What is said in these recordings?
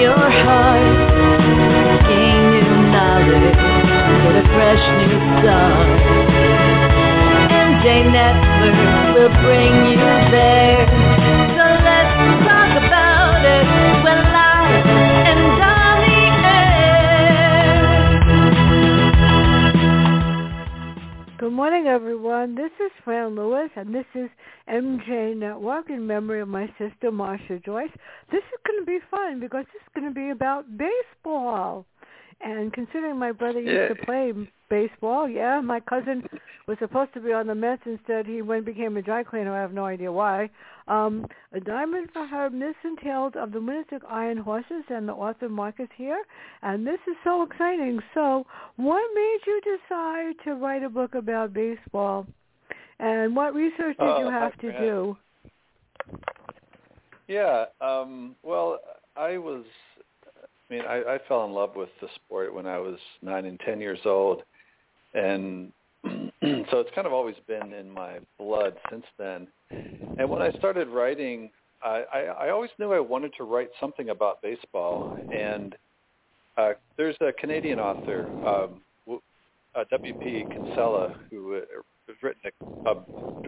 your heart. Gain new knowledge, get a fresh new start. MJ Network will bring you there. Morning, everyone. This is Fran Lewis, and this is MJ Network in memory of my sister Marsha Joyce. This is going to be fun because this is going to be about baseball. And considering my brother used Yeah. to play baseball, yeah, my cousin was supposed to be on the Mets. Instead, he went and became a dry cleaner. I have no idea why. Um, a diamond for her. This entails of the Winnisook Iron Horses and the author Mark Sasse here. And this is so exciting. So what made you decide to write a book about baseball? And what research did Oh, you have to do? Yeah. Um, well, I was. I mean, I, I fell in love with the sport when I was nine and ten years old, and so it's kind of always been in my blood since then. And when I started writing, I, I, I always knew I wanted to write something about baseball. And uh, there's a Canadian author, um, w- uh, W.P. Kinsella, who uh, has written a, a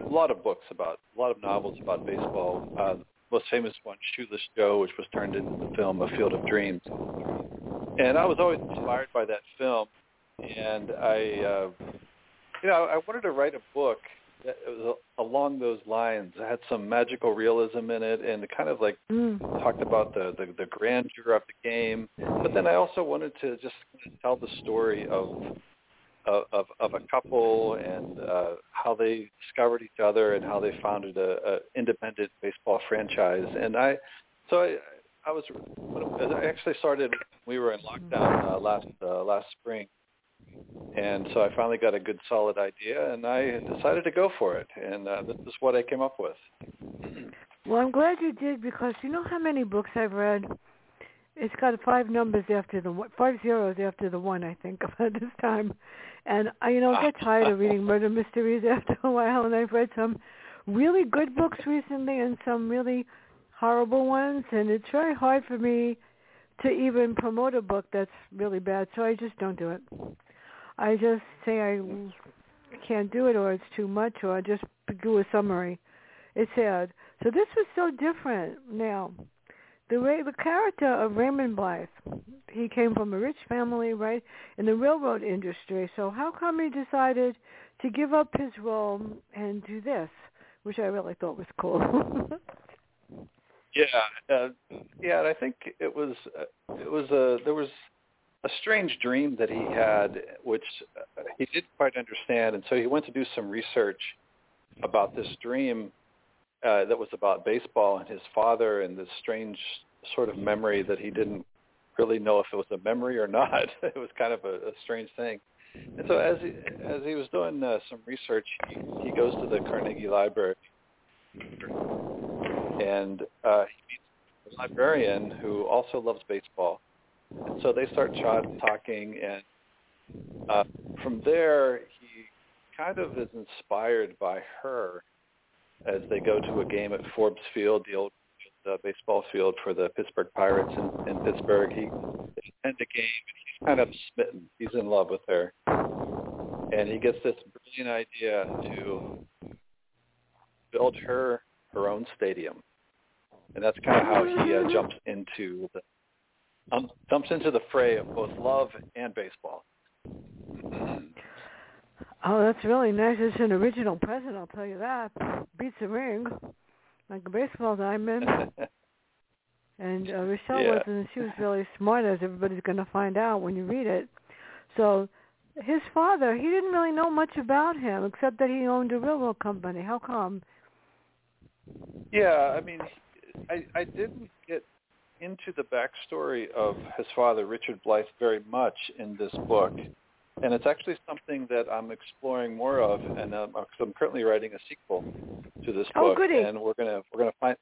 lot of books about, a lot of novels about baseball. Uh, most famous one, Shoeless Joe, which was turned into the film A Field of Dreams. And I was always inspired by that film, and I, uh, you know, I wanted to write a book that was along those lines. It had some magical realism in it, and it kind of like Mm. talked about the, the the grandeur of the game. But then I also wanted to just tell the story of of of, a couple and uh, how they discovered each other and how they founded a, a independent baseball franchise. And I, so I, I was when I actually started. We were in lockdown uh, last uh, last spring, and so I finally got a good solid idea, and I decided to go for it. And uh, this is what I came up with. Well, I'm glad you did because you know how many books I've read. It's got five numbers after the one, five zeros after the one, I think, about this time. And I, you know, I get tired of reading murder mysteries after a while. And I've read some really good books recently and some really horrible ones. And it's very hard for me to even promote a book that's really bad. So I just don't do it. I just say I can't do it, or it's too much, or I just do a summary. It's sad. So this was so different now. The Ray, the character of Raymond Blythe, he came from a rich family, right, in the railroad industry. So how come he decided to give up his role and do this, which I really thought was cool. Yeah, uh, yeah, and I think it was uh, it was a there was a strange dream that he had, which he didn't quite understand, and so he went to do some research about this dream uh, that was about baseball and his father and this strange sort of memory that he didn't really know if it was a memory or not. it was kind of a, a strange thing. And so as he, as he was doing uh, some research, he, he goes to the Carnegie Library and uh, he meets a librarian who also loves baseball. And so they start talking, and uh, from there he kind of is inspired by her as they go to a game at Forbes Field, the old uh, baseball field for the Pittsburgh Pirates in, in Pittsburgh. He they attend a game, and he's kind of smitten. He's in love with her, and he gets this brilliant idea to build her her own stadium, and that's kind of how he uh, jumps into the um, jumps into the fray of both love and baseball. oh, that's really nice. It's an original present, I'll tell you that. Beats a ring, like a baseball diamond. And uh, Rochelle Yeah. wasn't. She was really smart, as everybody's going to find out when you read it. So, his father, he didn't really know much about him except that he owned a railroad company. How come? Yeah, I mean, I I didn't get into the backstory of his father, Richard Blythe, very much in this book, and it's actually something that I'm exploring more of, and um, I'm currently writing a sequel to this oh, book, goody. and we're gonna we're gonna find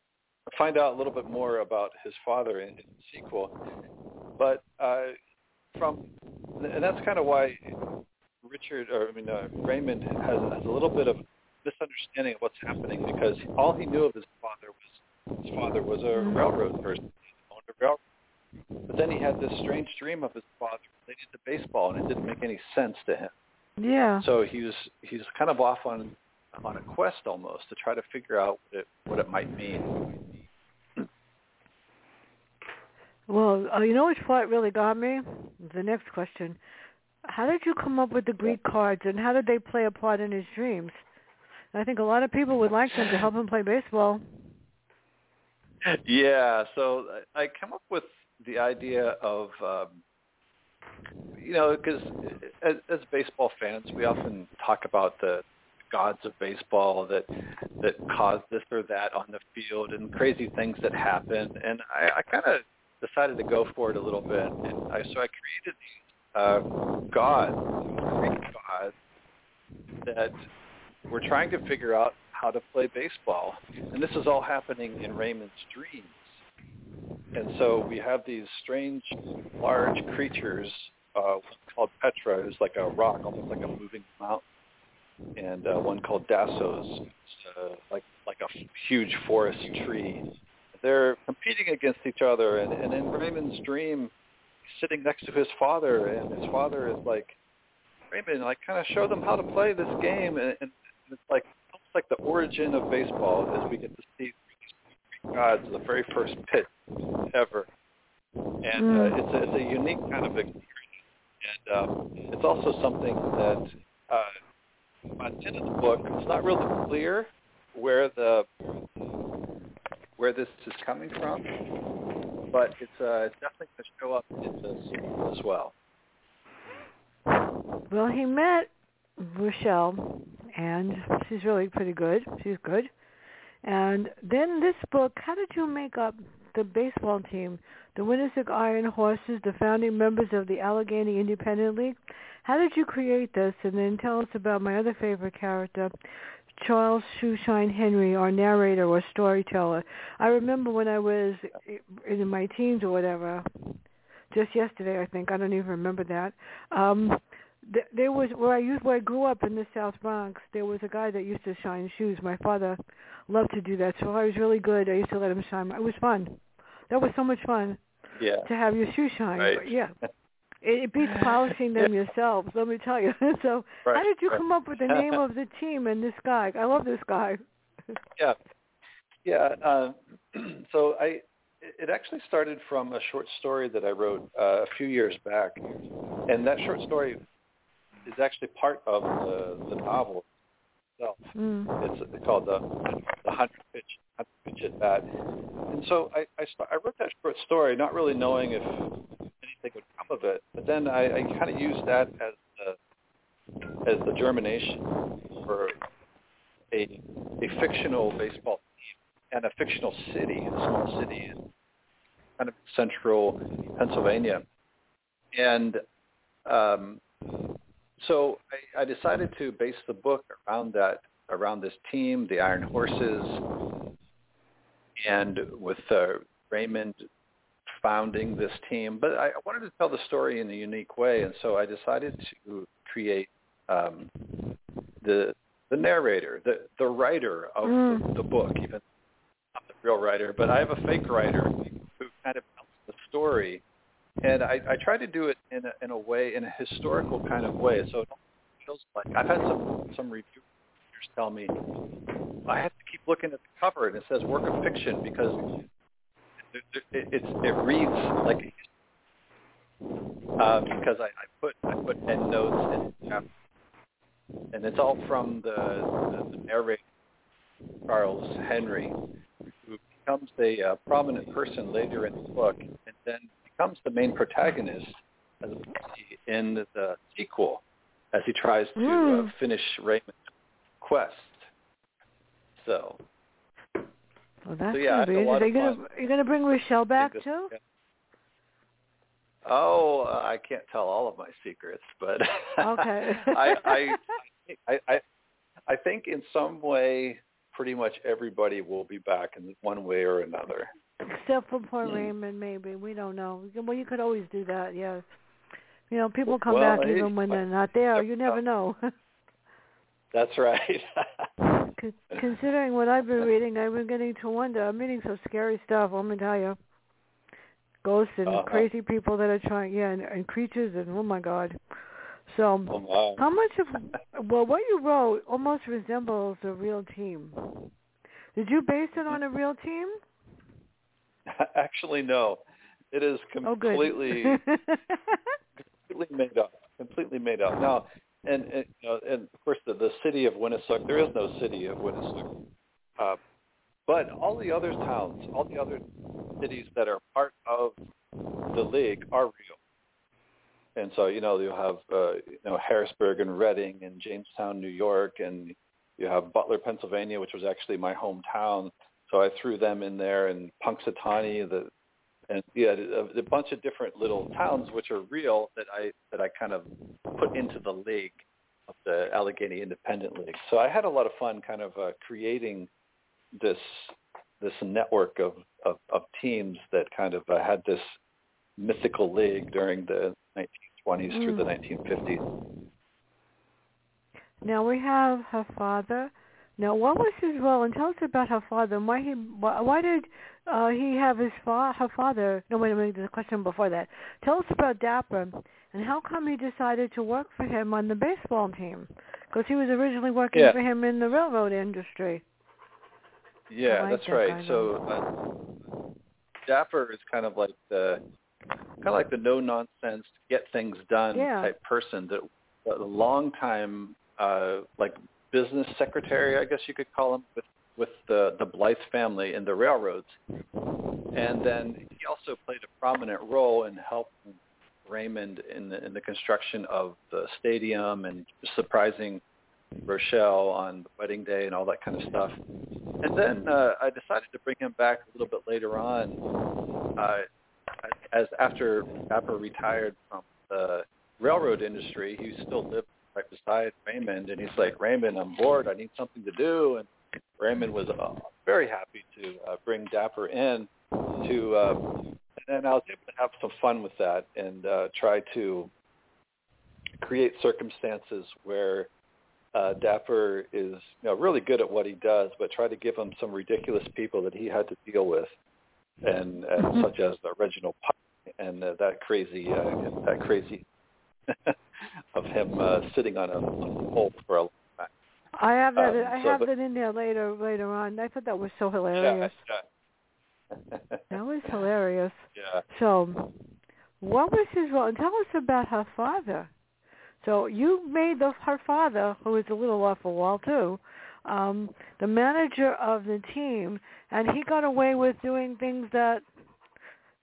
find out a little bit more about his father in, in the sequel. But uh, from and that's kind of why Richard, or I mean uh, Raymond, has, has a little bit of misunderstanding of what's happening because all he knew of his father was his father was a railroad person, he railroad. But then he had this strange dream of his father related to baseball, and it didn't make any sense to him. Yeah. So he was he's kind of off on on a quest almost to try to figure out what it what it might mean. Well, uh, you know which part really got me? The next question. How did you come up with the Greek cards, and how did they play a part in his dreams? I think a lot of people would like them to help him play baseball. Yeah, so I come up with the idea of, um, you know, because as, as baseball fans, we often talk about the gods of baseball that that cause this or that on the field and crazy things that happen, and I, I kind of decided to go for it a little bit, and I so I created these uh, gods, gods, that we're trying to figure out how to play baseball. And this is all happening in Raymond's dreams. And so we have these strange, large creatures uh, called Petra, who's like a rock, almost like a moving mountain, and uh, one called Dassos, uh, like like a huge forest tree. They're competing against each other, and, and in Raymond's dream, sitting next to his father, and his father is like, Raymond, like kind of show them how to play this game, and, and it's like like the origin of baseball as we get to see gods the very first pitch ever, and uh, it's a, it's a unique kind of experience, and um, it's also something that uh, by the end of the book, it's not really clear where the where this is coming from, but it's uh, it's definitely going to show up in the sequel as well. Well, he met Rochelle, and she's really pretty good. She's good. And then this book, how did you make up the baseball team, the Winnisook Iron Horses, the founding members of the Allegheny Independent League? How did you create this? And then tell us about my other favorite character, Charles Shoeshine Henry, our narrator or storyteller. I remember when I was in my teens or whatever, just yesterday I think, I don't even remember that. Um, there was where I used where I grew up in the South Bronx. There was a guy that used to shine shoes. My father loved to do that, so I was really good. I used to let him shine. It was fun. That was so much fun Yeah. to have your shoes shine. Right. But yeah, it, it beats polishing them yourselves. Let me tell you. so, Right, how did you come up with the name of the team and this guy? I love this guy. Yeah, yeah. Uh, so I, it actually started from a short story that I wrote uh, a few years back, and that short story is actually part of the, the novel itself. Mm. It's called the the hundred pitch hundred pitch at bat, and so I I, st- I wrote that short story not really knowing if anything would come of it, but then I, I kind of used that as the as the germination for a a fictional baseball team and a fictional city, a small city in kind of central Pennsylvania, and um, so I, I decided to base the book around that, around this team, the Iron Horses, and with uh, Raymond founding this team. But I I wanted to tell the story in a unique way, and so I decided to create um, the the narrator, the the writer of Mm. the, the book, even not the real writer, but I have a fake writer who kind of tells the story and I, I try to do it in a, in a way, in a historical kind of way. So it feels like I've had some some reviewers tell me I have to keep looking at the cover and it says work of fiction because it, it, it's it reads like uh, because I, I put I put end notes in chapters, and it's all from the the, the narrator Charles Henry, who becomes a uh, prominent person later in the book, and then becomes the main protagonist in the sequel as he tries to uh, Mm. finish Raymond's quest. So, Well, that's so yeah, gonna be I had a lot interesting. of Are you gonna, are you gonna bring Rochelle back too? yeah. Oh, uh, I can't tell all of my secrets, but Okay. I, I, I, I, I think in some way, pretty much everybody will be back in one way or another. Except for poor Hmm. Raymond, maybe. We don't know. Well, you could always do that, yes. You know, people come Well, back even when they're not there. You never know. That's right. Considering what I've been reading, I've been getting to wonder. I'm reading some scary stuff, I'm going to tell you. Ghosts and Uh-huh. crazy people that are trying, yeah, and, and creatures, and oh my God. So, oh, wow. how much of, well, what you wrote almost resembles a real team. Did you base it on a real team? Actually, no. It is Oh, completely completely made up. Completely made up. Now, and, and you know, and of course, the, the city of Winnisook. There is no city of Winnisook, uh, but all the other towns, all the other cities that are part of the league are real. And so, you know, you have uh, you know Harrisburg and Reading and Jamestown, New York, and you have Butler, Pennsylvania, which was actually my hometown. So I threw them in there, and Punxsutawney, the and yeah, a, a bunch of different little towns which are real that I that I kind of put into the league of the Allegheny Independent League. So I had a lot of fun kind of uh, creating this this network of, of, of teams that kind of uh, had this mythical league during the 1920s through the 1950s. Now we have her father. Now, what was his role? And tell us about her father. And why he? Why, why did uh, he have his fa- her father? No, wait a minute. There's a question before that. Tell us about Dapper and how come he decided to work for him on the baseball team? Because he was originally working Yeah. for him in the railroad industry. Yeah, like that's that right. So uh, Dapper is kind of like the kind of like the no nonsense, get things done Yeah. type person. That a long time uh, like business secretary, I guess you could call him, with with the the Blythe family in the railroads. And then he also played a prominent role in helping Raymond in the in the construction of the stadium and surprising Rochelle on the wedding day and all that kind of stuff. And then uh, I decided to bring him back a little bit later on, uh, as after Dapper retired from the railroad industry, he still lived right beside Raymond, and he's like, Raymond, I'm bored. I need something to do. And Raymond was uh, very happy to uh, bring Dapper in to, uh, and then I was able to have some fun with that and uh, try to create circumstances where uh, Dapper is you know, really good at what he does, but try to give him some ridiculous people that he had to deal with, and, and such as uh, Reginald Pike and uh, that crazy uh, that crazy of him uh, sitting on a, a pole for a long time. I have that. Um, I so, have but- that in there later. Later on, I thought that was so hilarious. yeah. That was hilarious. yeah. So, what was his role? And tell us about her father. So you made the, her father, who is a little off the wall too, um, the manager of the team, and he got away with doing things that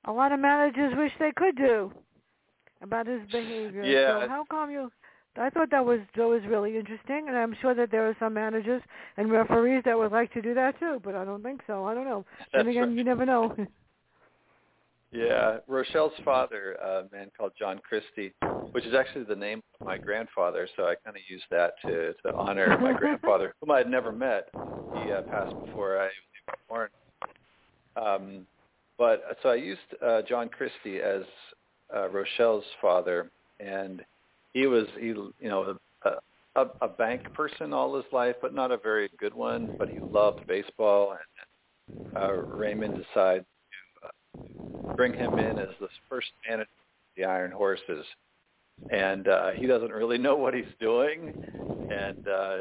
a lot of managers wish they could do about his behavior. Yeah. So how come you? I thought that was that was really interesting, and I'm sure that there are some managers and referees that would like to do that too, but I don't think so. I don't know. That's then again, right. you never know. Yeah, Rochelle's father, a man called John Christy, which is actually the name of my grandfather, so I kind of used that to to honor my grandfather, whom I had never met. He uh, passed before I was even born. Um, but so I used uh, John Christy as uh, Rochelle's father, and he was he you know a, a, a bank person all his life, but not a very good one. But he loved baseball, and uh, Raymond decided to bring him in as the first manager of the Iron Horses, and uh, he doesn't really know what he's doing, and uh,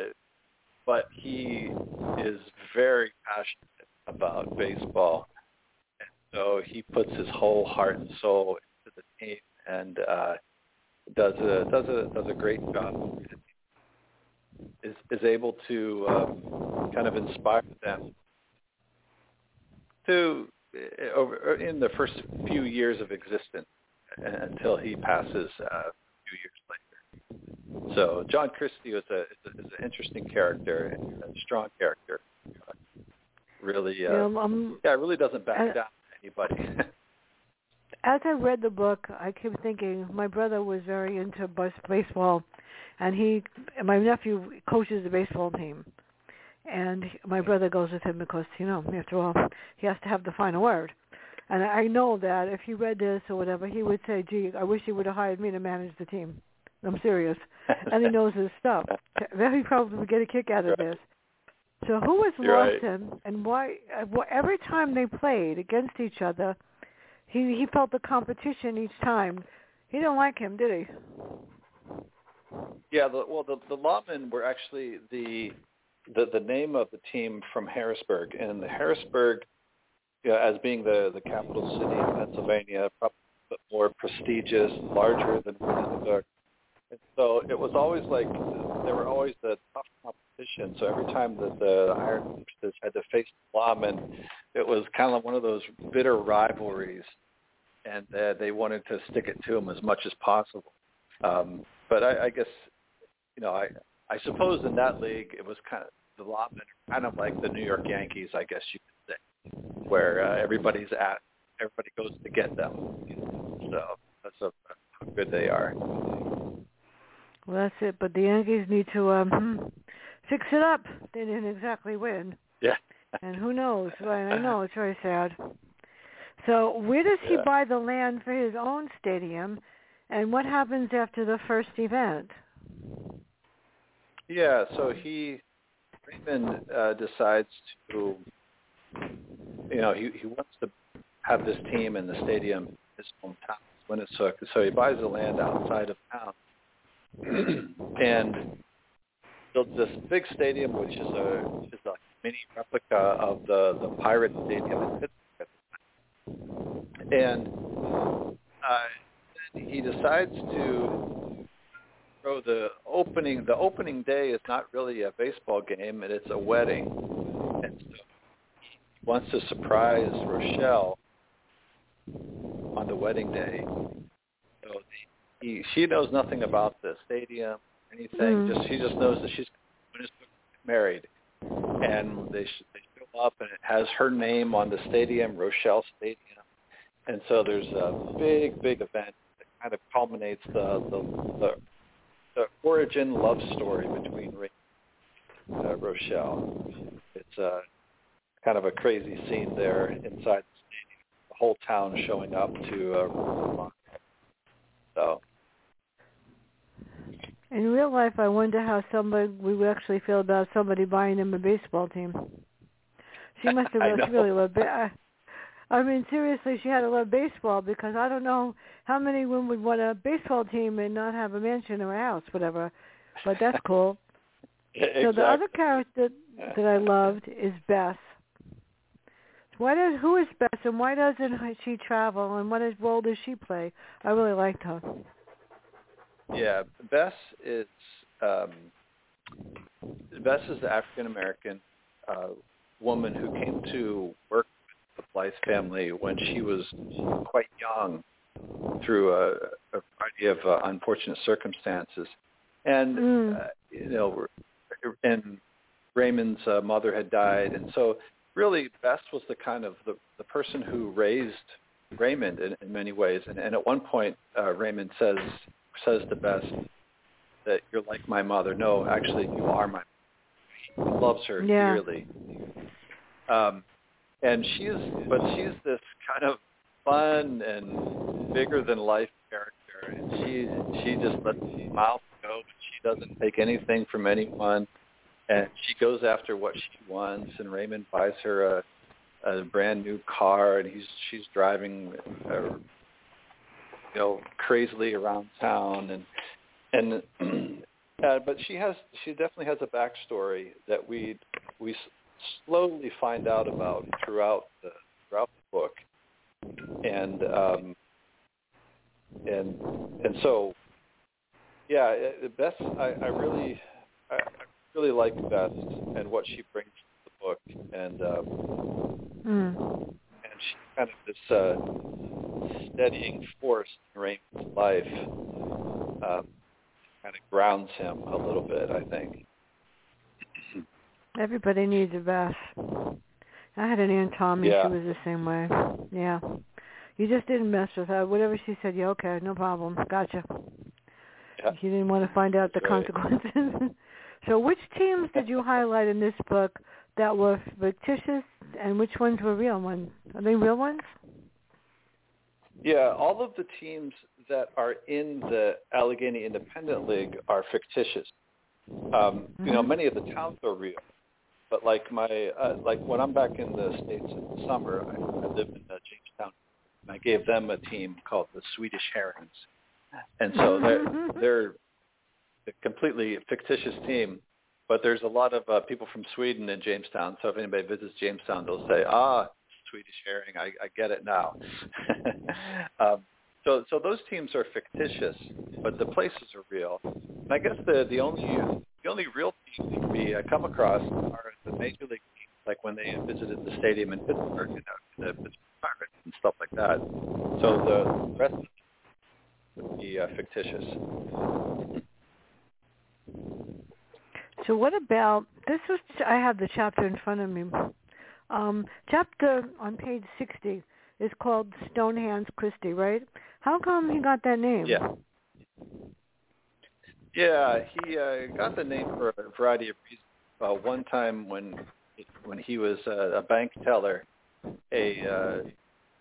but he is very passionate about baseball, and so he puts his whole heart and soul team, and uh, does a does a does a great job. Is is able to um, kind of inspire them to uh, over in the first few years of existence uh, until he passes uh, a few years later. So John Christy is a is, an interesting character, a strong character. really, uh, You know, um, yeah, really doesn't back uh, down anybody. as I read the book, I kept thinking my brother was very into baseball, and he, my nephew coaches the baseball team, and my brother goes with him because you know, after all, he has to have the final word. And I know that if he read this or whatever, he would say, "Gee, I wish he would have hired me to manage the team." I'm serious, and he knows his stuff. Very probably would get a kick out of this. So who was You're right. Lawson, and why? Uh, every time they played against each other, he he felt the competition each time. He didn't like him, did he? Yeah, the, well, the the Lawmen were actually the the the name of the team from Harrisburg, and Harrisburg, you know, as being the the capital city of Pennsylvania, probably more prestigious, larger than Williamsburg. And so it was always like they were always the tough competition. So every time that the Iron Horses had to face the Lawmen, it was kind of one of those bitter rivalries, and uh, they wanted to stick it to them as much as possible. Um, but I, I guess you know, I I suppose in that league it was kind of the Lawmen kind of like the New York Yankees, I guess you could say, where uh, everybody's at, everybody goes to get them. So that's how good they are. Well, that's it. But the Yankees need to um hmm, fix it up. They didn't exactly win, Yeah. and who knows? Right? I know it's very sad. So where does he Yeah. buy the land for his own stadium, and what happens after the first event? Yeah, so he Raymond uh, decides to, you know, he he wants to have this team in the stadium, in his hometown, Winnisook. So he buys the land outside of town and builds this big stadium, which is a is a mini replica of the the Pirate Stadium in Pittsburgh. And uh, he decides to throw the opening. The opening day is not really a baseball game, and it's a wedding. And so he wants to surprise Rochelle on the wedding day. He, she knows nothing about the stadium, anything. Mm. Just she just knows that she's going to get married, and they they show up, and it has her name on the stadium, Rochelle Stadium. And so there's a big, big event that kind of culminates the the, the the origin love story between Ray and uh, Rochelle. It's uh, kind of a crazy scene there inside the stadium. The whole town showing up to uh. So In real life, I wonder how somebody we would actually feel about somebody buying them a baseball team. She must have really, really loved it. I, uh, I mean, seriously, she had to love baseball because I don't know how many women would want a baseball team and not have a mansion or a house, whatever. But that's cool. So the other character that I loved is Bess. Why does who is Bess and why doesn't she travel and what is, role does she play? I really liked her. Yeah, Bess is um, Bess is the African American uh, woman who came to work with the Blythe family when she was quite young through a, a variety of uh, unfortunate circumstances, and Mm. uh, you know, and Raymond's uh, mother had died, and so really Bess was the kind of the, the person who raised Raymond in, in many ways, and, and at one point uh, Raymond says says to Bess that you're like my mother. No, actually, you are my. He loves her Yeah. dearly. Um, and she's, but she's this kind of fun and bigger than life character, and she she just lets her mouth go. But she doesn't take anything from anyone, and she goes after what she wants. And Raymond buys her a a brand new car, and he's she's driving. Uh, you know, crazily around town, and and uh, but she has she definitely has a backstory that we we slowly find out about throughout the throughout the book, and um, and and so yeah, Beth, I, I really I, I really like Beth and what she brings to the book, and um, Mm. and she's kind of this uh, steadying force in Raymond's life. Um, kind of grounds him a little bit, I think. Everybody needs a Beth. I had an Aunt Tommy. Yeah. She was the same way. Yeah. You just didn't mess with her. Whatever she said, yeah, okay, no problem. Gotcha. Yeah. You didn't want to find out the right. consequences. so which teams did you highlight in this book that were fictitious and which ones were real ones? Are they real ones? Yeah, all of the teams that are in the Allegheny Independent League are fictitious. Um, You know, Mhm. many of the towns are real, but like my uh, like when I'm back in the states in the summer, I, I live in uh, Jamestown, and I gave them a team called the Swedish Herons, and so they're Mhm. they're a completely fictitious team. But there's a lot of uh, people from Sweden in Jamestown, so if anybody visits Jamestown, they'll say, "Ah, Swedish herring. I, I get it now." um, so, so those teams are fictitious, but the places are real. And I guess the the only the only real teams we uh, come across are the major league teams, like when they visited the stadium in Pittsburgh, you know, the Pittsburgh Pirates and stuff like that. So the rest would be uh, fictitious. So what about this? Was I have the chapter in front of me. Um, chapter on page sixty is called Stonehands Christy, right? How come he got that name? Yeah. Yeah, he uh, got the name for a variety of reasons. Uh, one time when when he was uh, a bank teller, a, uh,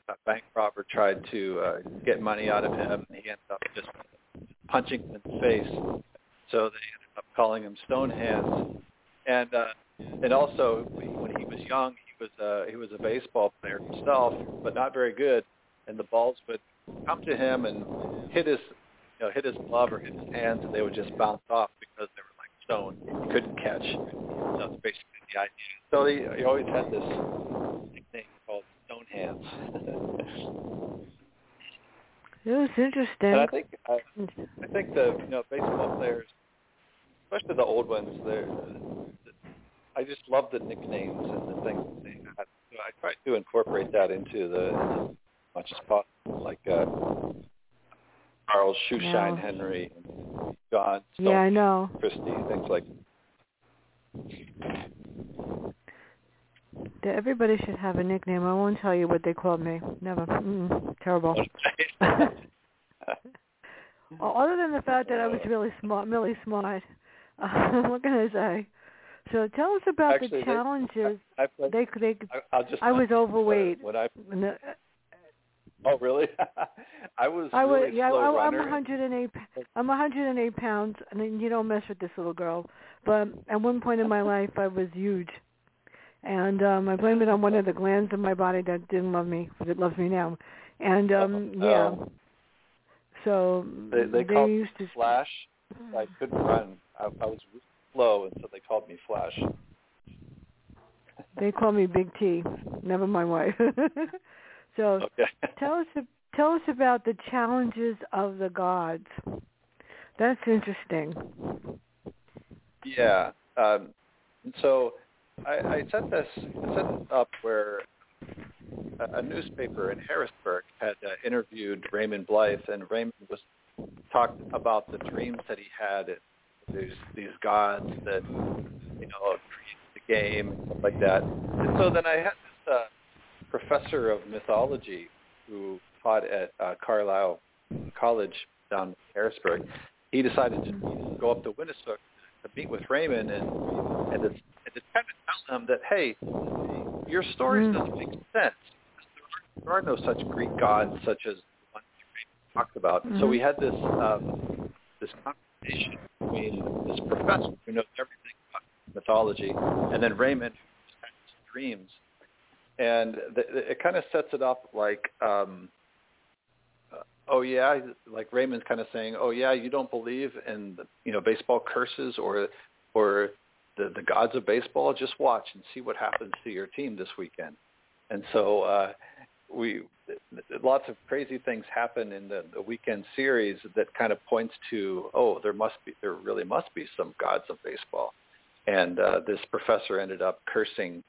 a bank robber tried to uh, get money out of him, and he ended up just punching him in the face. So they ended up calling him Stonehands. And uh, and also young, he was uh, he was a baseball player himself, but not very good. And the balls would come to him and hit his you know, hit his glove or hit his hands, and they would just bounce off because they were like stone. He couldn't catch. So that's basically the idea. So he, he always had this nickname called Stone Hands. It was interesting. and I think I, I think the you know baseball players, especially the old ones, they're I just love the nicknames and the things they had. So I try to incorporate that into the as much as possible, like uh, Charles Shoeshine Yeah. Henry, and John Stone yeah, I know. Christy, things like That Everybody should have a nickname. I won't tell you what they called me. Never. Mm, terrible. Well, Other than the fact that I was really smart, really smart. what can I say? So tell us about Actually, the they- challenges. I, I, They they. I, I'll just I was overweight. When I and the- oh really? I was I was really yeah. slow I, I'm runner. 108. I'm 108 pounds, and you don't mess with this little girl. But at one point in my life, I was huge, and um I blame it on one of the glands in my body that didn't love me, but it loves me now. And um Oh. yeah. So They they called used to Flash. I couldn't run. I, I was slow, and so they called me Flash. they call me Big T. Never my wife. so Okay. tell us tell us about the challenges of the gods. That's interesting. Yeah. Um, so I, I set this I set up where a, a newspaper in Harrisburg had uh, interviewed Raymond Blythe, and Raymond was talked about the dreams that he had. And these these gods that you know created the game and stuff like that. And so then I had this uh, professor of mythology who taught at uh, Carlisle College down in Harrisburg. He decided to go up to Winnisook to meet with Raymond and and to, and to kind of tell him that hey, your stories Mm. doesn't make sense. There are, there are no such Greek gods such as the ones you talked about. So Mhm. we had this um, this conversation between this professor who knows everything about mythology and then Raymond who dreams, and the, it kind of sets it up like. Um, uh, oh yeah, like Raymond's kind of saying, oh yeah, you don't believe in the, you know baseball curses or or the the gods of baseball. Just watch and see what happens to your team this weekend. And so uh, we lots of crazy things happen in the, the weekend series that kind of points to oh there must be there really must be some gods of baseball. And uh, this professor ended up cursing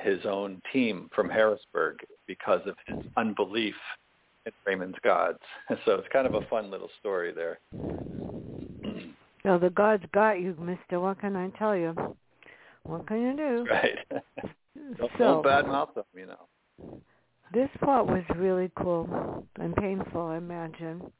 his own team from Harrisburg because of his unbelief in Raymond's gods. So it's kind of a fun little story there. So the gods got you, Mister. What can I tell you? What can you do? Right. Don't, so, don't badmouth them, you know. This part was really cool and painful, I imagine.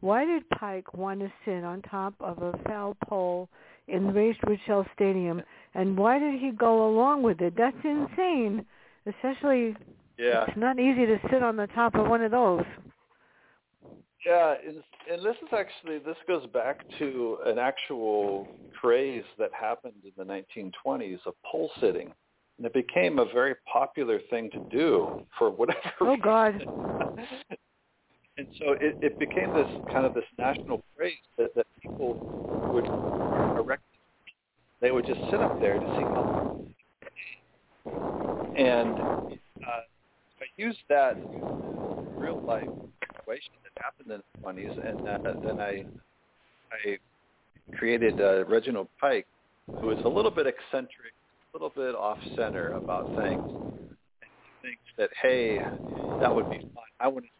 Why did Pike want to sit on top of a foul pole in Raised Shell Stadium, and why did he go along with it? That's insane. Especially, yeah. it's not easy to sit on the top of one of those. Yeah, and, and this is actually this goes back to an actual craze that happened in the 1920s of pole sitting, and it became a very popular thing to do for whatever. Reason. Oh God. and so it, it became this kind of this national craze that, that people would erect. They would just sit up there to see how. And uh, I used that real life situation that happened in the 20s, and uh, then I I created uh, Reginald Pike, who is a little bit eccentric, little bit off center about things. And thinks that hey, that would be fun. I want to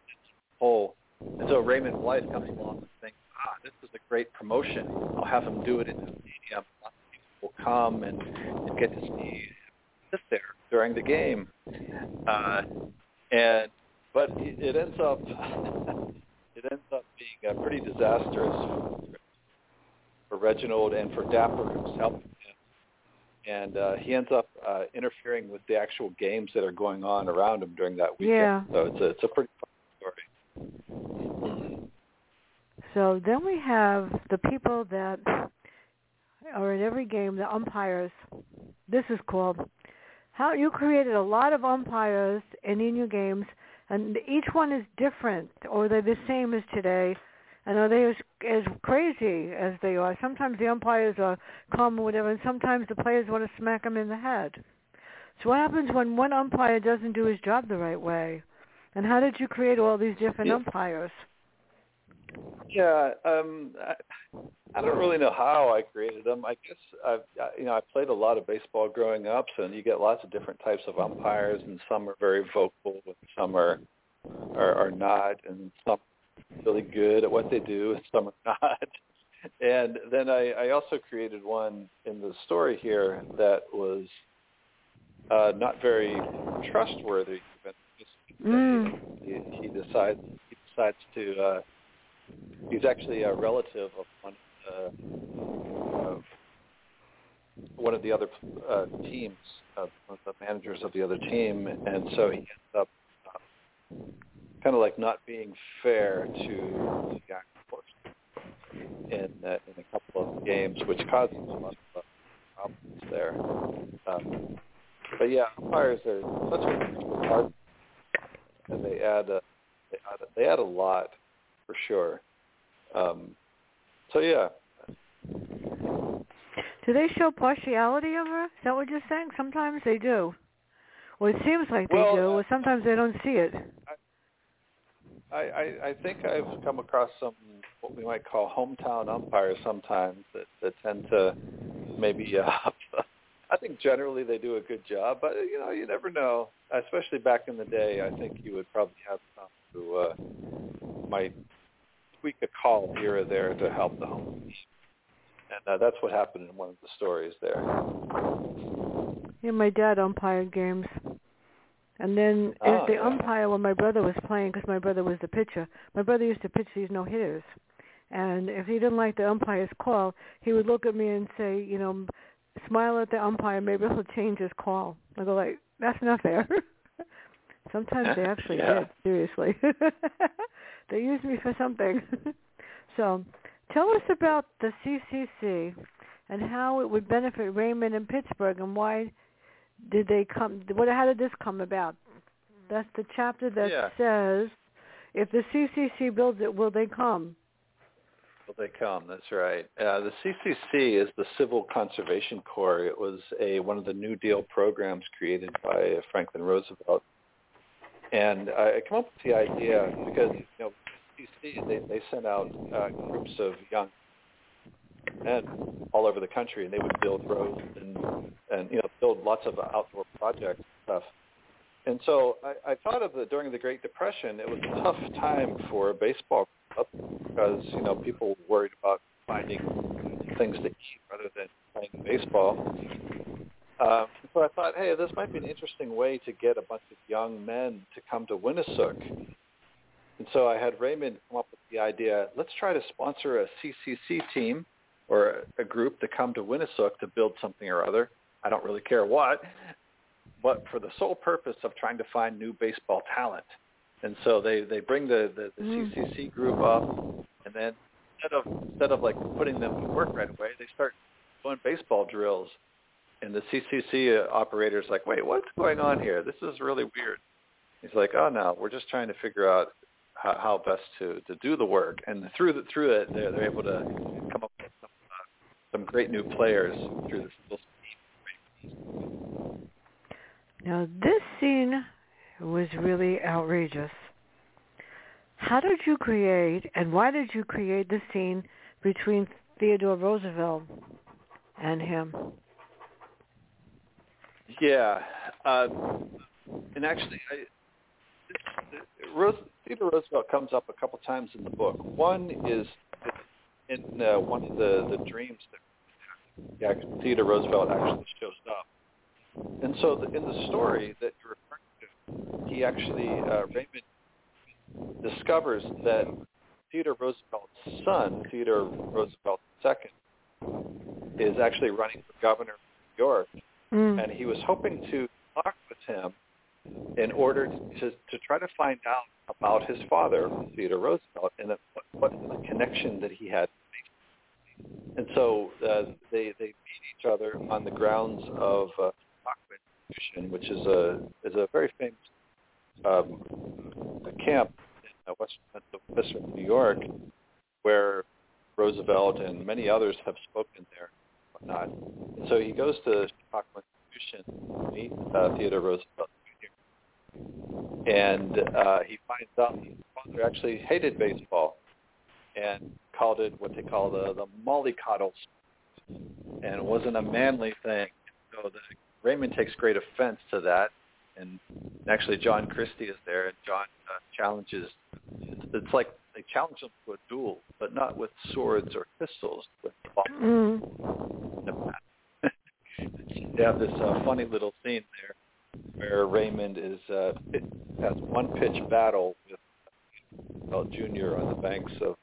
pole. And so Raymond Blythe comes along and thinks, ah, this is a great promotion. I'll have him do it in the stadium. People will come and, and get to see sit there during the game. Uh, and but it ends up it ends up being uh, pretty disastrous for, Reginald and for Dapper, who's helping him. And uh, he ends up uh, interfering with the actual games that are going on around him during that weekend. Yeah. So it's a it's a pretty fun story. So then we have the people that are in every game, the umpires. This is called how you created a lot of umpires in in your games and each one is different, or they're the same as today, and are they as as crazy as they are? Sometimes the umpires are calm or whatever, and sometimes the players want to smack them in the head. So what happens when one umpire doesn't do his job the right way? And how did you create all these different yeah. umpires? Yeah, um, I, I don't really know how I created them. I guess I've you know I played a lot of baseball growing up, so you get lots of different types of umpires, and some are very vocal, and some are are, are not, and some really good at what they do, and some are not. And then I, I also created one in the story here that was uh, not very trustworthy. Mm. He, he decides he decides to. Uh, he's actually a relative of one uh, of one of the other uh, teams, uh, one of the managers of the other team, and so he ends up uh, kind of like not being fair to the actors in uh, in a couple of games, which causes a lot of uh, problems there. Um, but yeah, umpires are such a hard, and they add a they add a, they add a lot for sure. Um, so yeah. Do they show partiality ever? Is that what you're saying? Sometimes they do. Well, it seems like well, they do. Or sometimes they don't see it. I, I think I've come across some what we might call hometown umpires sometimes that that tend to maybe uh, I think generally they do a good job, but you know you never know. Especially back in the day, I think you would probably have some who uh, might tweak a call here or there to help the home team. And uh, that's what happened in one of the stories there. Yeah, my dad umpired games. And then oh, the yeah. umpire when my brother was playing, because my brother was the pitcher, my brother used to pitch these no-hitters. And if he didn't like the umpire's call, he would look at me and say, you know, smile at the umpire, maybe he'll change his call. I go like, that's not fair. Sometimes they actually Yeah. did, seriously. they used me for something. so tell us about the CCC and how it would benefit Raymond and Pittsburgh and why did they come, what, how did this come about? That's the chapter that Yeah. says, if the CCC builds it, will they come? Will they come? That's right. Uh, the CCC is the Civil Conservation Corps. It was a one of the New Deal programs created by Franklin Roosevelt. And I I come up with the idea because you know CCC they they sent out uh, groups of young men all over the country, and they would build roads and and you know build lots of outdoor projects and stuff. And so I, I thought of the during the Great Depression, it was a tough time for baseball because you know people were worried about finding things to eat rather than playing baseball. Uh, so I thought, hey, this might be an interesting way to get a bunch of young men to come to Winnisook. And so I had Raymond come up with the idea, let's try to sponsor a CCC team or a group to come to Winnisook to build something or other. I don't really care what, but for the sole purpose of trying to find new baseball talent. And so they, they bring the, the, the. Hmm. CCC group up, and then instead of instead of like putting them to work right away, they start doing baseball drills. And the CCC uh, operator's like, wait, what's going on here? This is really weird. He's like, oh no, we're just trying to figure out how, how best to, to do the work. And through the, through it, they're, they're able to come up with some, uh, some great new players through this little now this scene was really outrageous. How did you create and why did you create the scene between Theodore Roosevelt and him? Yeah, uh, and actually, I, Rose, Theodore Roosevelt comes up a couple times in the book. One is in uh, one of the the dreams that yeah, Theodore Roosevelt actually shows up. And so the, in the story that you're referring to, he actually uh, Raymond discovers that Theodore Roosevelt's son, Theodore Roosevelt II, is actually running for governor of New York, mm. and he was hoping to talk with him in order to to try to find out about his father, Theodore Roosevelt, and what, what the connection that he had. And so uh, they they meet each other on the grounds of uh, Institution, which is a is a very famous um, camp in western Western New York, where Roosevelt and many others have spoken there, and whatnot. And so he goes to Chautauqua Institution to meet uh, Theodore Roosevelt and uh, he finds out his father actually hated baseball and called it what they call the the mollycoddle, and it wasn't a manly thing. So the, Raymond takes great offense to that, and actually John Christy is there, and John uh, challenges. It's, it's like they challenge him to a duel, but not with swords or pistols, with mm. they have this uh, funny little scene there where Raymond is uh, has one pitch battle with Bell Jr. on the banks of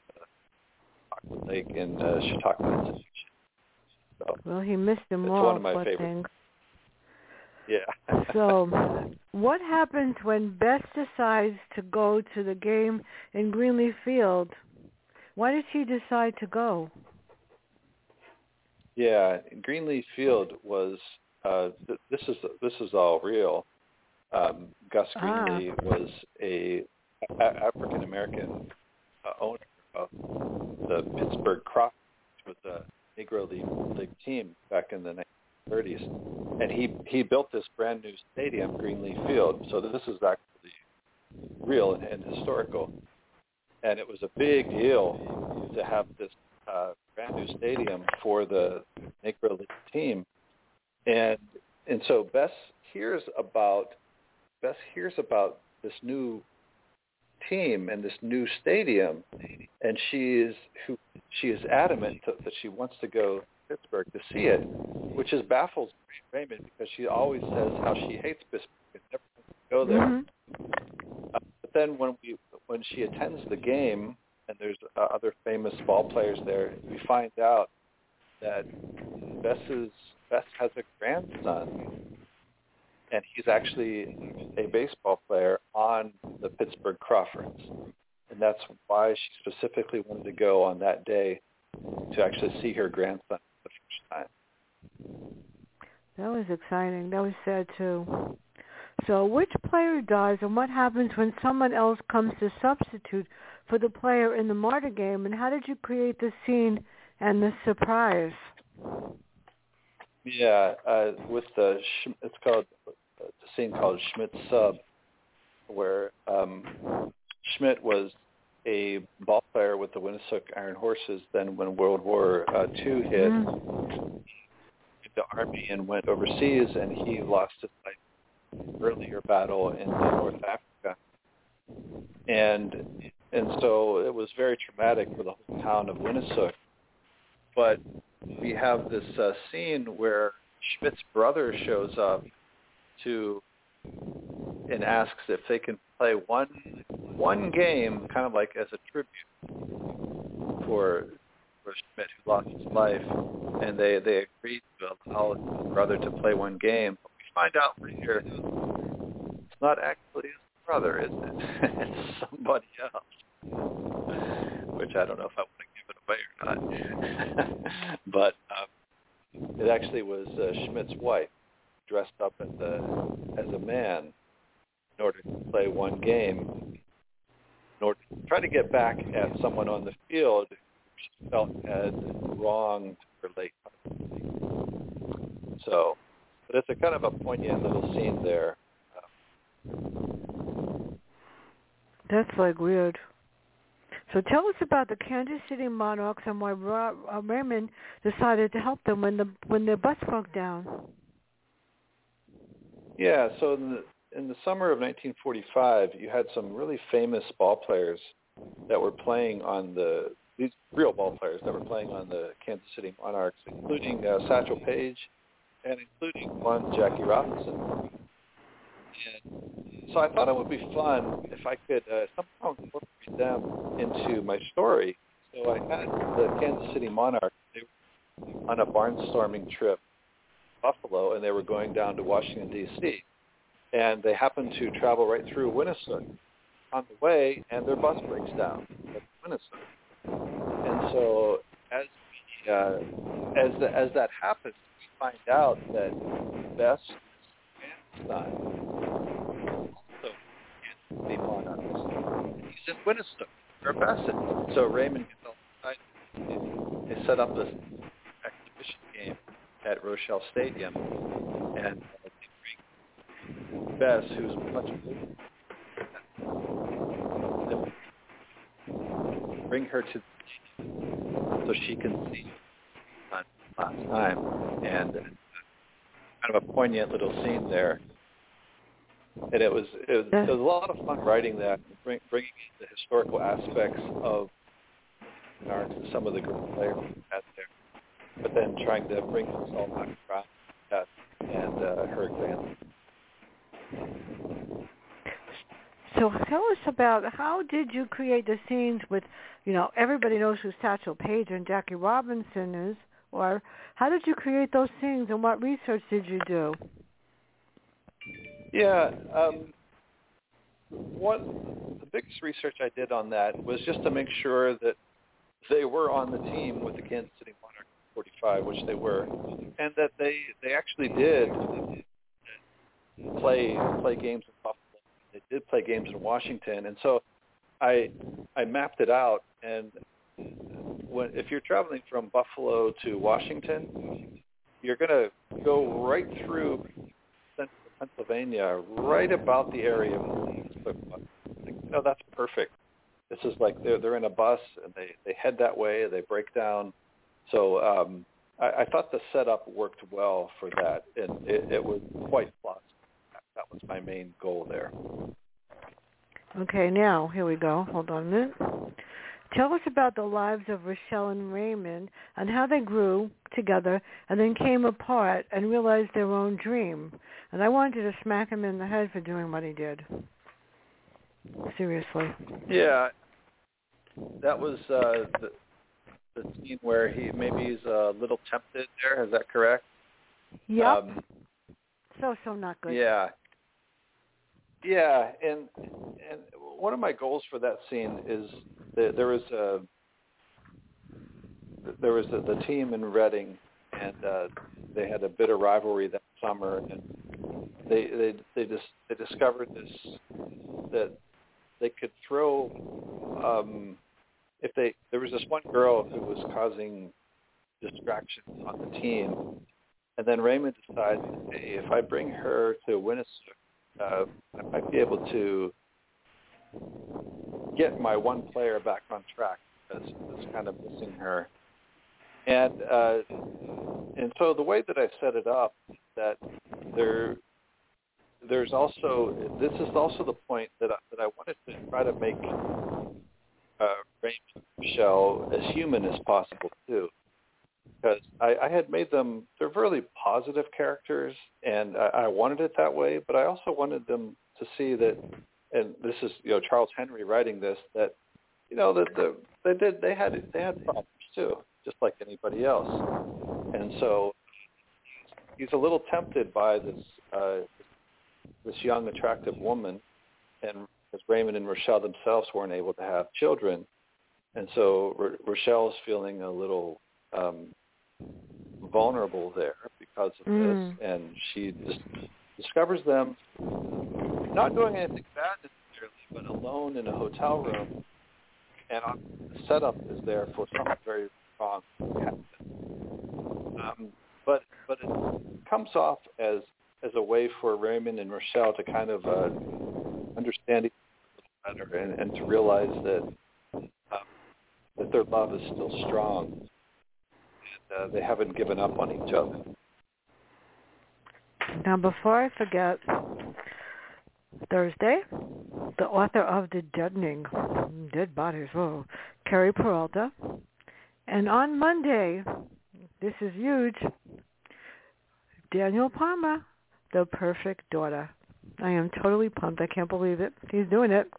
Lake in uh, Chautauqua So well, he missed them all. One of my favorites. Things. Yeah. so, what happens when Bess decides to go to the game in Greenlee Field? Why did she decide to go? Yeah, Greenlee Field was uh, th- this is this is all real. Um, Gus. Greenlee ah. was a, a African American uh, owner of the Pittsburgh which was a Negro League, League team back in the 1930s, and he he built this brand new stadium, Greenlee Field. So this is actually real and, and historical, and it was a big deal to have this uh, brand new stadium for the Negro League team. And and so Bess hears about Bess hears about this new team and this new stadium, and she is who she is adamant to, that she wants to go to Pittsburgh to see it, which is baffles Raymond because she always says how she hates Pittsburgh and never wants to go there. Mm-hmm. Uh, but then when we when she attends the game and there's uh, other famous ball players there, we find out that Bess's Bess has a grandson, and he's actually a baseball player on the Pittsburgh Crawfords. And that's why she specifically wanted to go on that day to actually see her grandson for the first time. That was exciting. That was sad too. So which player dies and what happens when someone else comes to substitute for the player in the martyr game and how did you create the scene and the surprise? Yeah, uh, with the it's called scene called Schmidt's Sub, where um, Schmidt was a ball player with the Winnisook Iron Horses. Then, when World War uh, II hit, mm. the army and went overseas, and he lost his life earlier battle in North Africa, and and so it was very traumatic for the whole town of Winnisook. But we have this uh, scene where Schmidt's brother shows up to and asks if they can play one one game, kind of like as a tribute for for Schmidt who lost his life, and they they agreed to allow his brother to play one game. But we find out later it's not actually his brother, is it? it's somebody else, which I don't know if I want to give it away or not. but um, it actually was uh, Schmidt's wife dressed up as a as a man in order to play one game, in order to try to get back at someone on the field she felt had wronged her late husband. So, but it's a kind of a poignant little scene there. That's like weird. So tell us about the Kansas City Monarchs and why uh, Raymond decided to help them when the when their bus broke down. Yeah, so in the in the summer of 1945, you had some really famous ball players that were playing on the these real ball players that were playing on the Kansas City Monarchs, including uh, Satchel Paige and including one Jackie Robinson. And so I thought it would be fun if I could uh, somehow incorporate them into my story. So I had the Kansas City Monarchs on a barnstorming trip Buffalo, and they were going down to Washington D.C. And they happened to travel right through Winnisook on the way, and their bus breaks down at Winnisook. And so as we, uh, as the, as that happens, we find out that Bess grandson also in the Monarchs. He's in Winnisook, or Bassett. So Raymond gets They set up this at Rochelle Stadium, and Bess, who's much bring her to so she can see last time, and kind of a poignant little scene there. And it was it was, it was a lot of fun writing that, bring, bringing in the historical aspects of some of the great players there but then trying to bring all back around Beth and uh, her example. So tell us about how did you create the scenes with, you know, everybody knows who Satchel Paige and Jackie Robinson is, or how did you create those scenes and what research did you do? Yeah, um, one the biggest research I did on that was just to make sure that they were on the team with the Kansas City 45, which they were, and that they they actually did play play games in Buffalo. They did play games in Washington, and so I I mapped it out. And when if you're traveling from Buffalo to Washington, you're to go right through Pennsylvania, right about the area. You know, oh, that's perfect. This is like they're they're in a bus and they they head that way. They break down so um, I, I thought the setup worked well for that, and it, it was quite plausible. That was my main goal there. Okay, now here we go. Hold on a minute. Tell us about the lives of Rochelle and Raymond and how they grew together and then came apart and realized their own dream. And I wanted to smack him in the head for doing what he did. Seriously. Yeah, that was uh, the, the scene where he maybe he's a little tempted there. Is that correct? Yep. Um, so so not good. Yeah. Yeah, and and one of my goals for that scene is that there was a there was a, the team in Reading, and uh, they had a bit of rivalry that summer, and they they they just they discovered this that they could throw um, if they there was this one girl who was causing distraction on the team, and then Raymond decides, hey, if I bring her to Winnisook, uh, I might be able to get my one player back on track because it's kind of missing her. And uh, and so the way that I set it up that there there's also this is also the point that I, that I wanted to try to make uh, Michelle as human as possible too, because I, I had made them they're really positive characters and I, I wanted it that way, but I also wanted them to see that and this is you know Charles Henry writing this that you know that the they did they had they had problems too, just like anybody else. And so he's a little tempted by this uh this young attractive woman and because Raymond and Rochelle themselves weren't able to have children. And so R- Rochelle's feeling a little um, vulnerable there because of Mm. this, and she just discovers them not doing anything bad necessarily, but alone in a hotel room, and on, the setup is there for something very wrong to happen. Um, but but it comes off as as a way for Raymond and Rochelle to kind of uh, understand each other better and, and to realize that that their love is still strong and uh, they haven't given up on each other. Now, before I forget, Thursday, the author of The Deadening, Dead Bodies, whoa, Carrie Peralta. And on Monday, this is huge, Daniel Palmer, The Perfect Daughter. I am totally pumped. I can't believe it. He's doing it.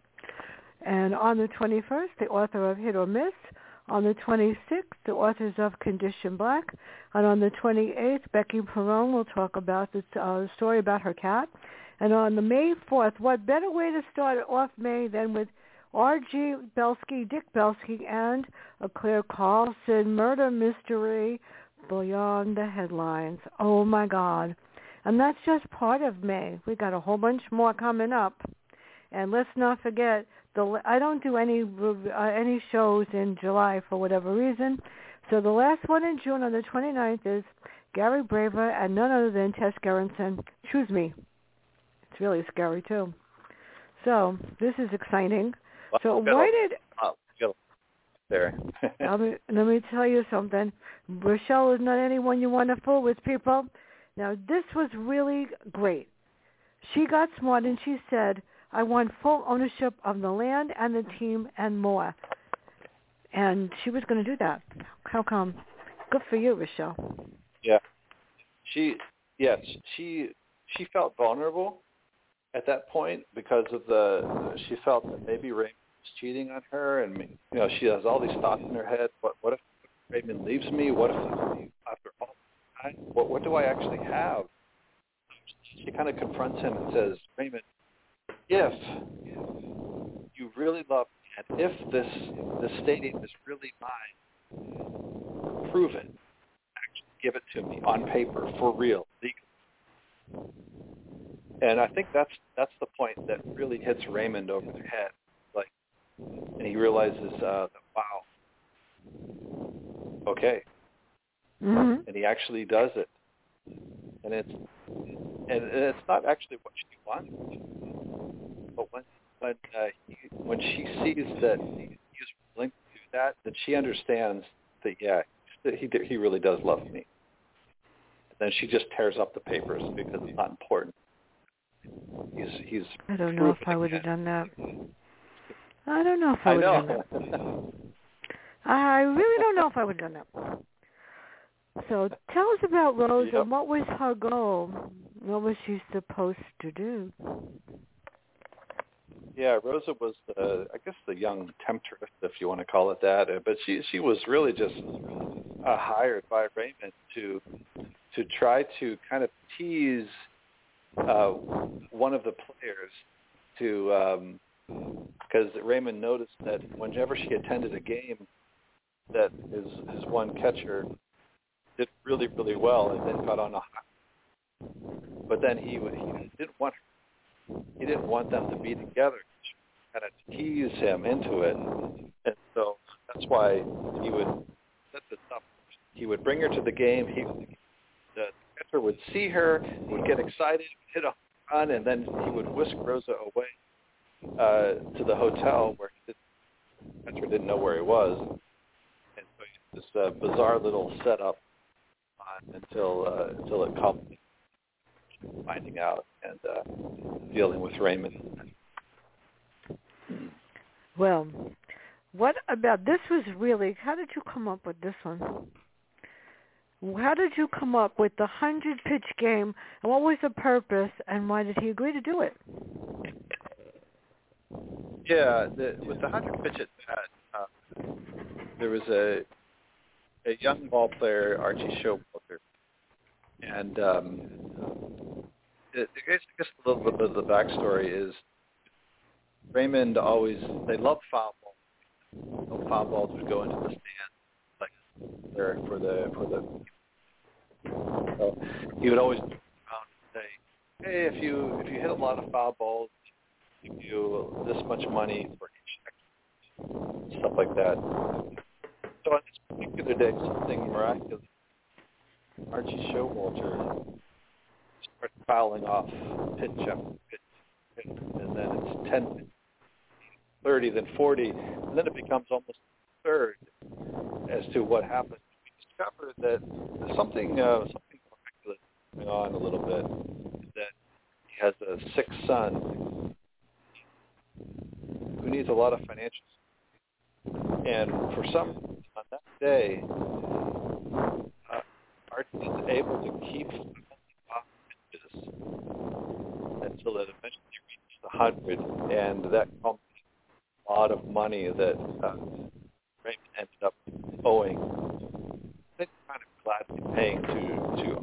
And on the 21st, the author of Hit or Miss. On the 26th, the authors of Condition Black. And on the 28th, Becky Perron will talk about the uh, story about her cat. And on the May 4th, what better way to start off May than with R.G. Belsky, Dick Belsky, and a Clare Carlson murder mystery beyond the headlines. Oh my God. And that's just part of May. We got a whole bunch more coming up. And let's not forget, the I don't do any uh, any shows in July for whatever reason. So the last one in June on the 29th is Gary Braver and none other than Tess Gerritsen. Choose me. It's really scary too. So this is exciting. So Well, why did uh, get there? let me, let me tell you something. Rochelle is not anyone you want to fool with, people. Now, this was really great. She got smart and she said, I want full ownership of the land and the team and more. And she was going to do that. How come? Good for you, Rochelle. Yeah. She yes, she she felt vulnerable at that point because of the she felt that maybe Raymond was cheating on her and you know, she has all these thoughts in her head. What what if Raymond leaves me? What if after all time what what do I actually have? She kind of confronts him and says, Raymond, if you really love me and if this this stadium is really mine, prove it. Actually give it to me on paper for real, legally. And I think that's that's the point that really hits Raymond over the head, like, and he realizes, uh, that, wow, okay, Mm-hmm. and he actually does it, and it's and it's not actually what she wants, but when when uh, he, when she sees that he's willing to do that, that she understands that yeah, he he really does love me. Then she just tears up the papers because it's not important. He's he's. I don't know if I would have done that. I don't know if I I would have done that. I really don't know if I would have done that. So tell us about Rose Yep. and what was her goal? What was she supposed to do? Yeah, Rosa was the I guess the young temptress, if you want to call it that. But she she was really just uh, hired by Raymond to to try to kind of tease uh, one of the players to because Raymond noticed that whenever she attended a game, that his his one catcher did really really well and then got on a high. But then he he didn't want he didn't want them to be together. Kind of tease him into it, and so that's why he would set this up. He would bring her to the game. He the catcher would see her, He would get excited, hit a run, and then he would whisk Rosa away uh, to the hotel where the catcher didn't know where he was, and so this uh, bizarre little setup on until uh, until it culminated finding out and uh, dealing with Raymond. Well, what about this was really how did you come up with this one? How did you come up with the hundred pitch game, and what was the purpose, and why did he agree to do it? Yeah, the, with the hundred pitch at bat, uh, there was a a young ball player, Archie Showalter, and um, it, I guess, a little bit of the backstory is Raymond always they loved foul balls. So foul balls would go into the stand like there for the for the. So he would always say, "Hey, if you if you hit a lot of foul balls, give you this much money for each stuff like that." So on this particular day, something miraculous. Archie Showalter starts fouling off pitch after pitch, and then it's 10, 30, then 40, and then it becomes almost third as to what happens. We discover that something uh, something miraculous going on a little bit. That he has a sick son who needs a lot of financial and for some on that day, uh, Archie is able to keep until it eventually reaches the hundred, and that comes a lot of money that uh, Raymond ended up owing. I kind of gladly paying to to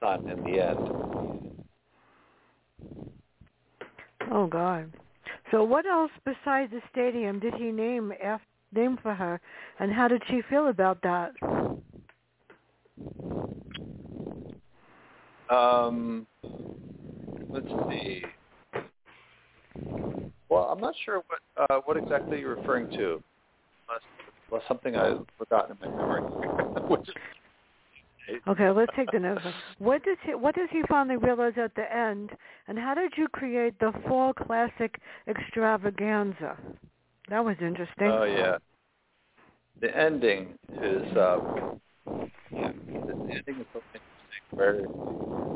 son in the end. Oh God. So what else besides the stadium did he name after, name for her, and how did she feel about that? Um, let's see. Well, I'm not sure what uh, what exactly you're referring to. Unless, unless something I've forgotten in my memory. Which, Okay, let's take the one. What does he What does he finally realize at the end, and how did you create the fall classic extravaganza? That was interesting. Oh yeah, the ending is uh, yeah, the ending is so interesting where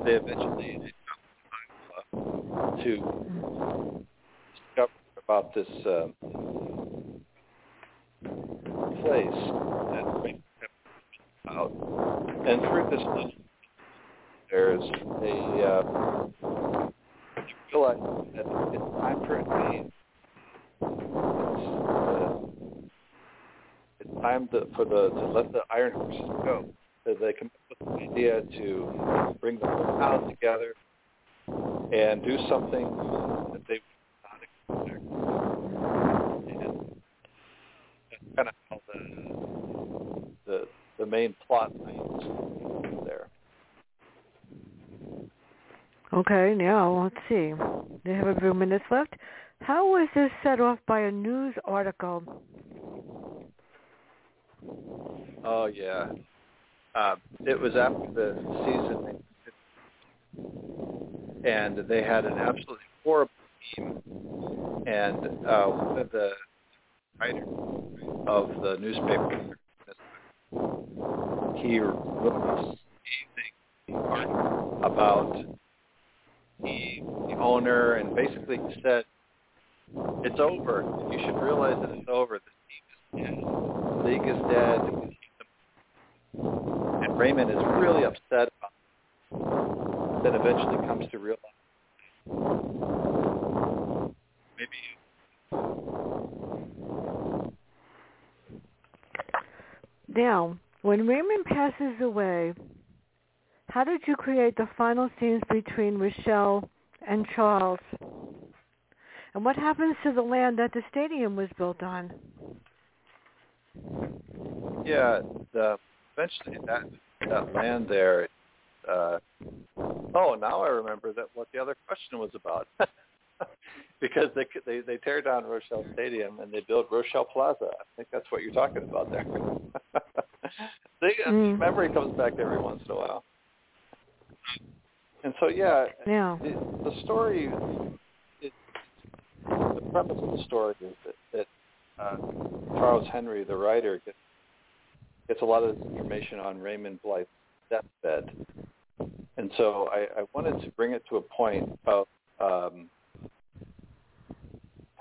they eventually uh, to discover about this uh, place that out, and through this there's a uh, realize that it's time for it to be it's time to, for the to let the Iron Horses go. So they come up with an idea to bring the whole town together and do something that they would not expect. And that's kind of how the the the main plot lines there. Okay, now let's see. They have a few minutes left. How was this set off by a news article? Oh yeah, uh, it was after the season, and they had an absolutely horrible team. And uh, one of the writers of the newspaper, he wrote a thing about the, the owner, and basically said, "It's over. You should realize that it's over. The team is dead. The league is dead." And Raymond is really upset about it. Then eventually comes to realize maybe Now, when Raymond passes away, how did you create the final scenes between Rochelle and Charles? And what happens to the land that the stadium was built on? Yeah, the, eventually that that land there. Uh, oh, now I remember that what the other question was about. because they they they tear down Rochelle Stadium and they build Rochelle Plaza. I think that's what you're talking about there. See, Mm. memory comes back every once in a while. And so, yeah, Yeah. the, the story, it, the premise of the story is that, that uh, Charles Henry, the writer, gets, gets a lot of information on Raymond Blythe's deathbed. And so I, I wanted to bring it to a point of um,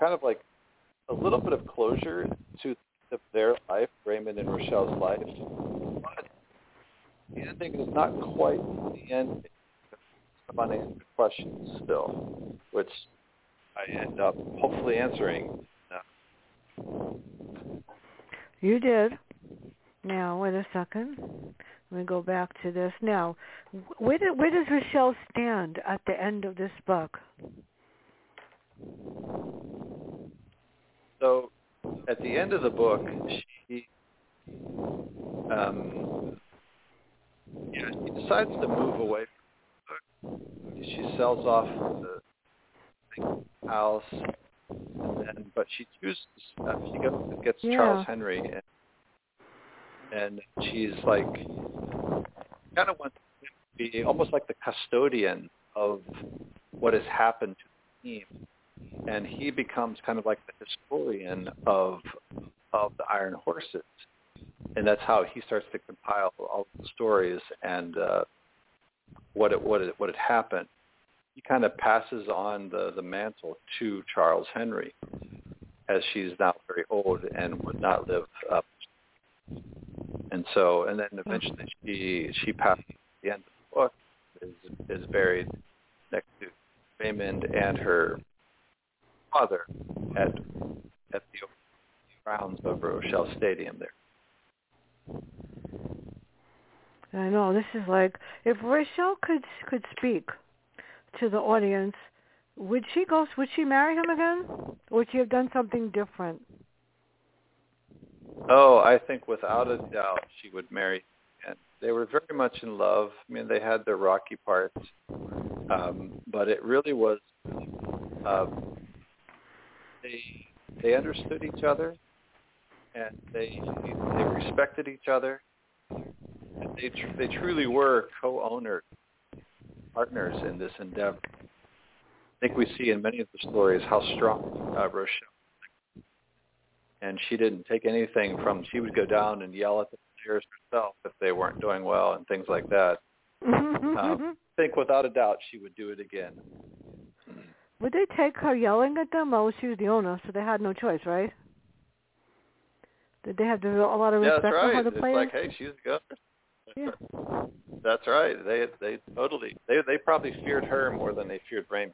kind of like a little bit of closure to their life, Raymond and Rochelle's life, but the ending is not quite the end. Some unanswered questions still, which I end up hopefully answering. You did. Now, wait a second. Let me go back to this. Now, where, do, where does Rochelle stand at the end of this book? So, at the end of the book, she um, yeah, she decides to move away from the book. She sells off the house, and then, but she chooses. Uh, she goes gets Yeah. Charles Henry, and, and she's like, kind of wants to be almost like the custodian of what has happened to the team, and he becomes kind of like the historian of of the Iron Horses, and that's how he starts to compile all the stories and uh, what it what it what had happened. He kind of passes on the the mantle to Charles Henry, as she's now very old and would not live up. And so, and then oh. eventually she she passes at the end of the book is is buried next to Raymond and her father at at the grounds of Rochelle Stadium there. I know this is like if Rochelle could could speak to the audience, would she go? Would she marry him again? Would she have done something different? Oh, I think without a doubt she would marry. And they were very much in love. I mean, they had their rocky parts, um, but it really was. Um, they they understood each other, and they they respected each other. And they tr- they truly were co-owners, partners in this endeavor. I think we see in many of the stories how strong uh, Rochelle and she didn't take anything from. She would go down and yell at the players herself if they weren't doing well and things like that. Um, I think without a doubt she would do it again. would they take her yelling at them? Well, she was the owner, so they had no choice, right? Did they have to, a lot of respect Yeah, that's right. for the It's players? like, hey, she's governor. Yeah. That's right. They they totally they they probably feared her more than they feared Raymond.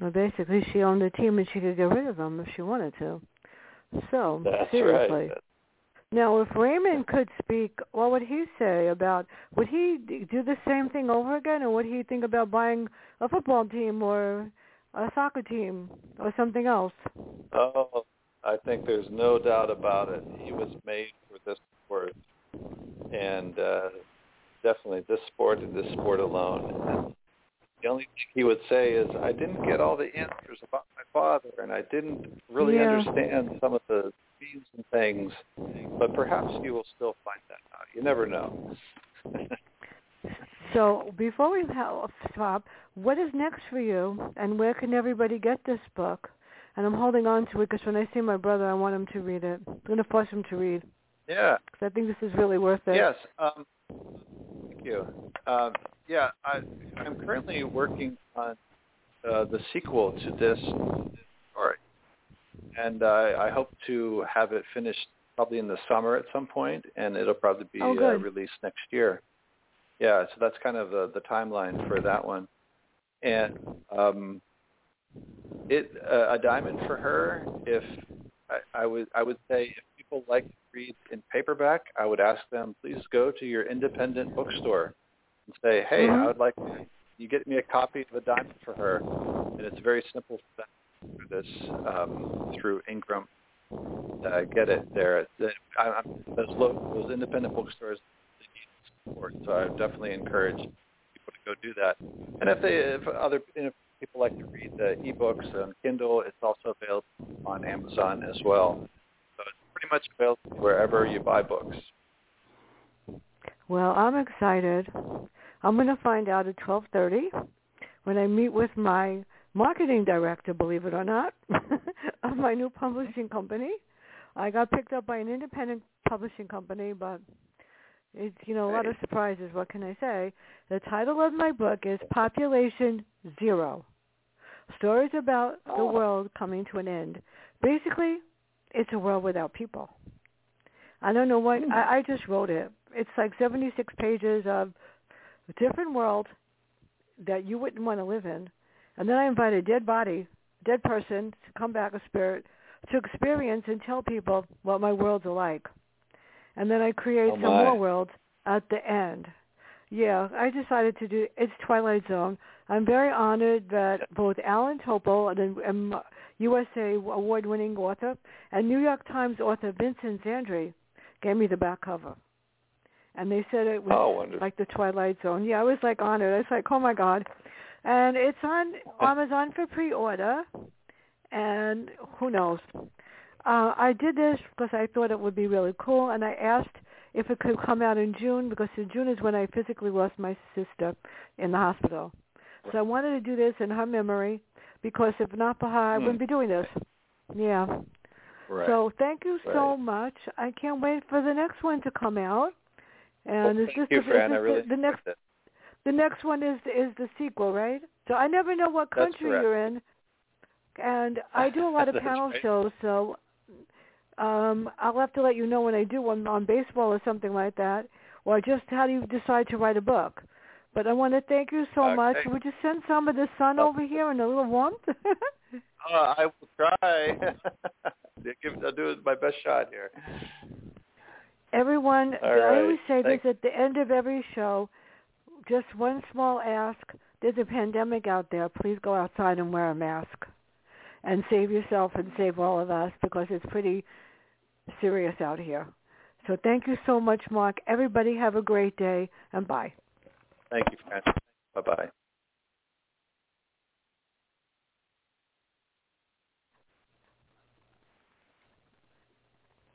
Well, basically, she owned the team and she could get rid of them if she wanted to. So, That's seriously. right. Now, if Raymond could speak, what would he say about? Would he do the same thing over again, or would he think about buying a football team or a soccer team or something else? Oh, I think there's no doubt about it. He was made for this sport, and uh, definitely this sport and this sport alone. The only thing he would say is, "I didn't get all the answers about my father, and I didn't really Yeah. understand some of the themes and things, but perhaps you will still find that out. You never know." So, before we ha- stop, what is next for you, and where can everybody get this book? And I'm holding on to it because when I see my brother, I want him to read it. I'm going to force him to read yeah. because I think this is really worth it. Yes. Um, thank you. Um, yeah, I, I'm currently working on uh, the sequel to this story, and uh, I hope to have it finished probably in the summer at some point, and it'll probably be Oh, uh, released next year. Yeah, so that's kind of the, the timeline for that one, and um, it uh, a diamond for her. If I, I would I would say if people like to read in paperback, I would ask them please go to your independent bookstore and say, hey, Mhm. I would like you get me a copy of a diamond for her, and it's very simple for them to do this um, through Ingram. Uh, get it there. The- I, I'm, those lo- those independent bookstores they need support, so I definitely encourage people to go do that. And if they if other if people like to read the ebooks on Kindle, it's also available on Amazon as well. So it's pretty much available wherever you buy books. Well, I'm excited. I'm going to find out at 12:30 when I meet with my marketing director, believe it or not, of my new publishing company. I got picked up by an independent publishing company, but it's you know a lot of surprises. What can I say? The title of my book is Population Zero: Stories about the Oh. world coming to an end. Basically, it's a world without people. I don't know what hmm. I, I just wrote it it's like 76 pages of a different world that you wouldn't want to live in. And then I invite a dead body, dead person to come back, a spirit, to experience and tell people what my worlds are like. And then I create oh some more worlds at the end. Yeah, I decided to do it's Twilight Zone. I'm very honored that both Alan Topol and, and um, USA award-winning author and New York Times author Vincent Zandri gave me the back cover. And they said it was oh, like the Twilight Zone. Yeah, I was like honored. I was like, oh my god. And it's on Amazon for pre-order. And who knows? Uh, I did this because I thought it would be really cool, and I asked if it could come out in June because in June is when I physically lost my sister in the hospital. So I wanted to do this in her memory because if not for her, I wouldn't be doing this. Yeah. Right. So thank you right. so much. I can't wait for the next one to come out. And well, is this you, the, Fran. is I really the, the next it. the next one is is the sequel, right? So I never know what country you're in. And I do a lot of panel right. shows, so um I'll have to let you know when I do one on baseball or something like that, or just how do you decide to write a book. But I want to thank you so Okay. much. Would you send some of the sun over here and a little warmth? Uh, I will try. I'll do my best shot here. Everyone, All I always say Thank- this at the end of every show. Just one small ask. There's a pandemic out there. Please go outside and wear a mask. And save yourself and save all of us because it's pretty serious out here. So thank you so much, Mark. Everybody have a great day and bye. Thank you, Fran. Bye-bye.